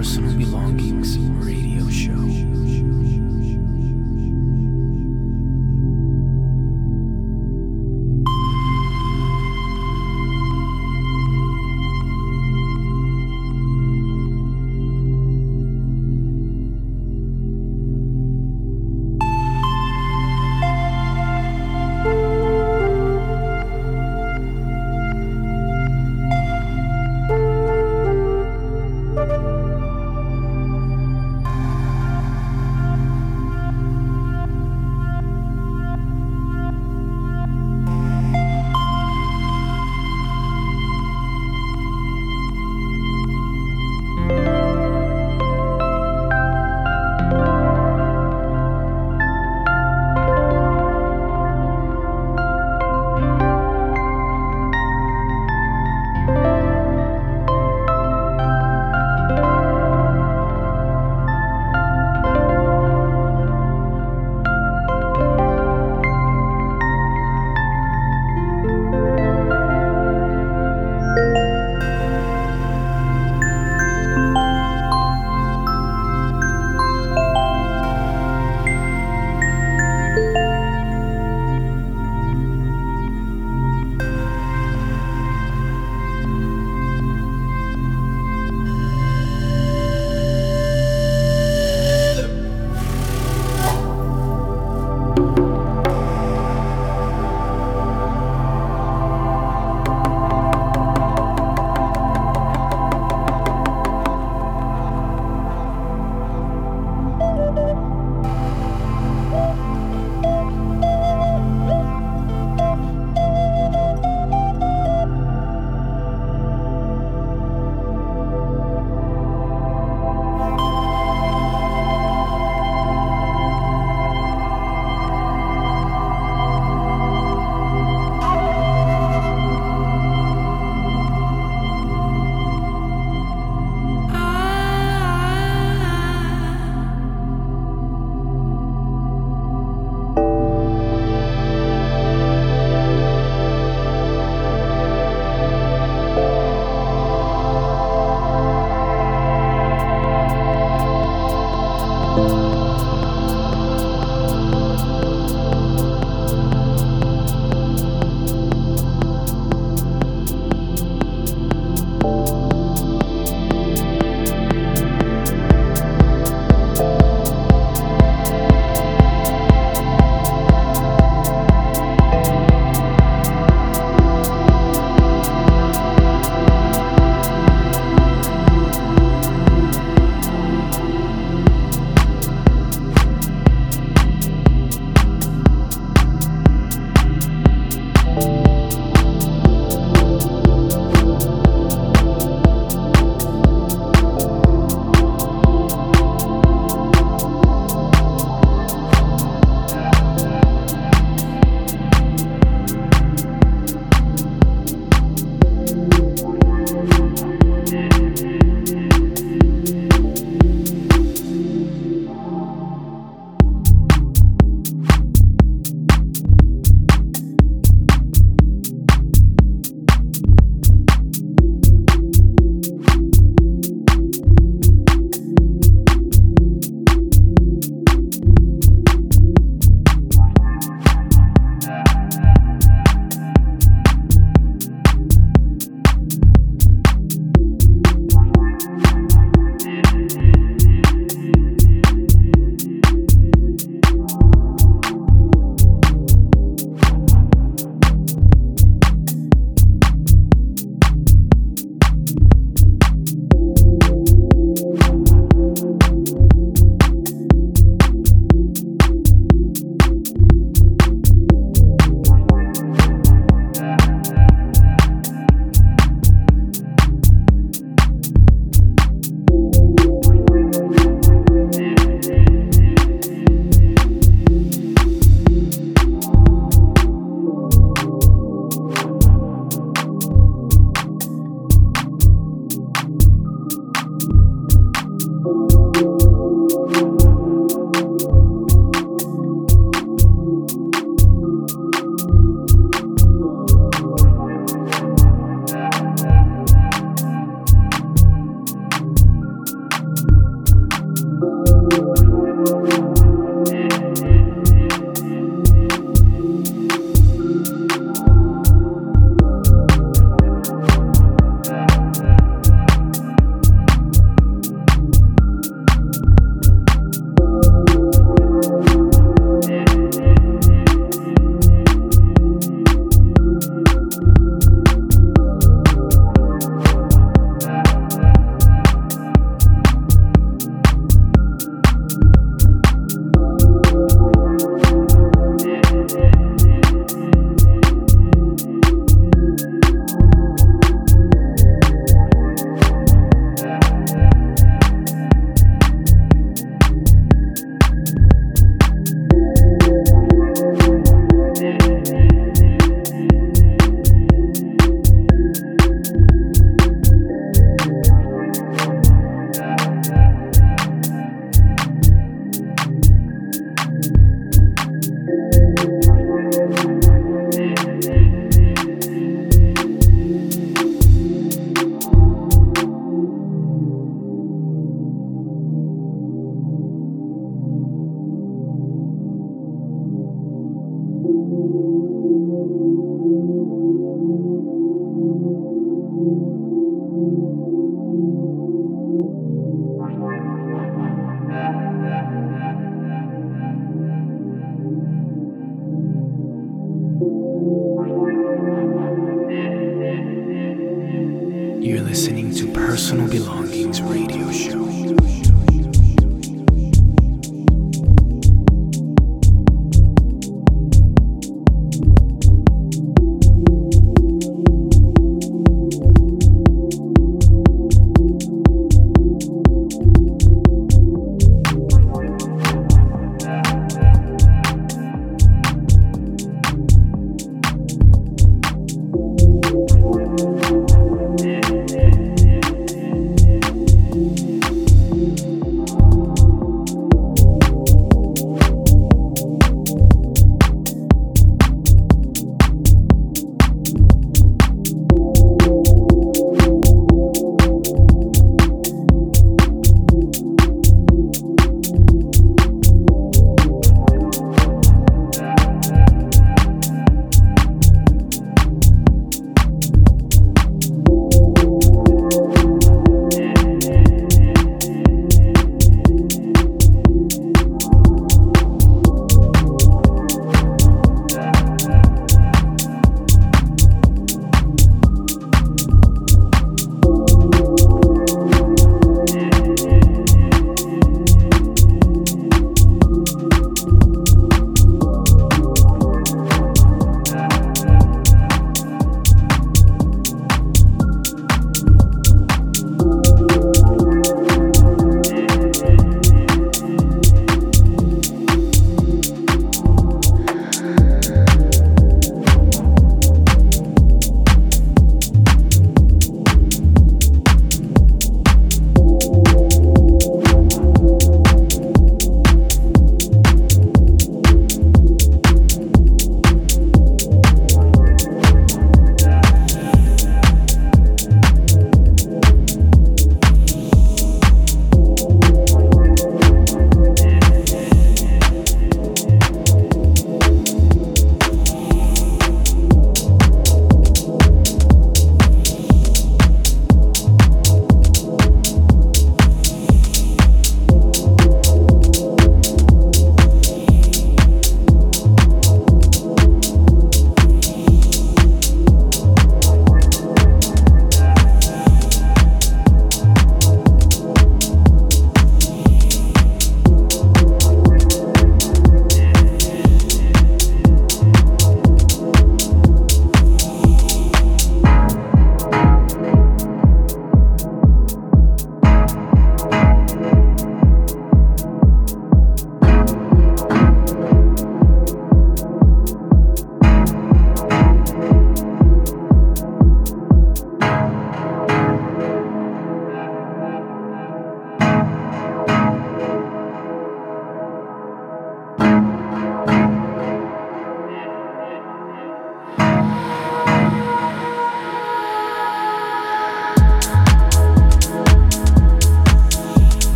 personal belongings radio.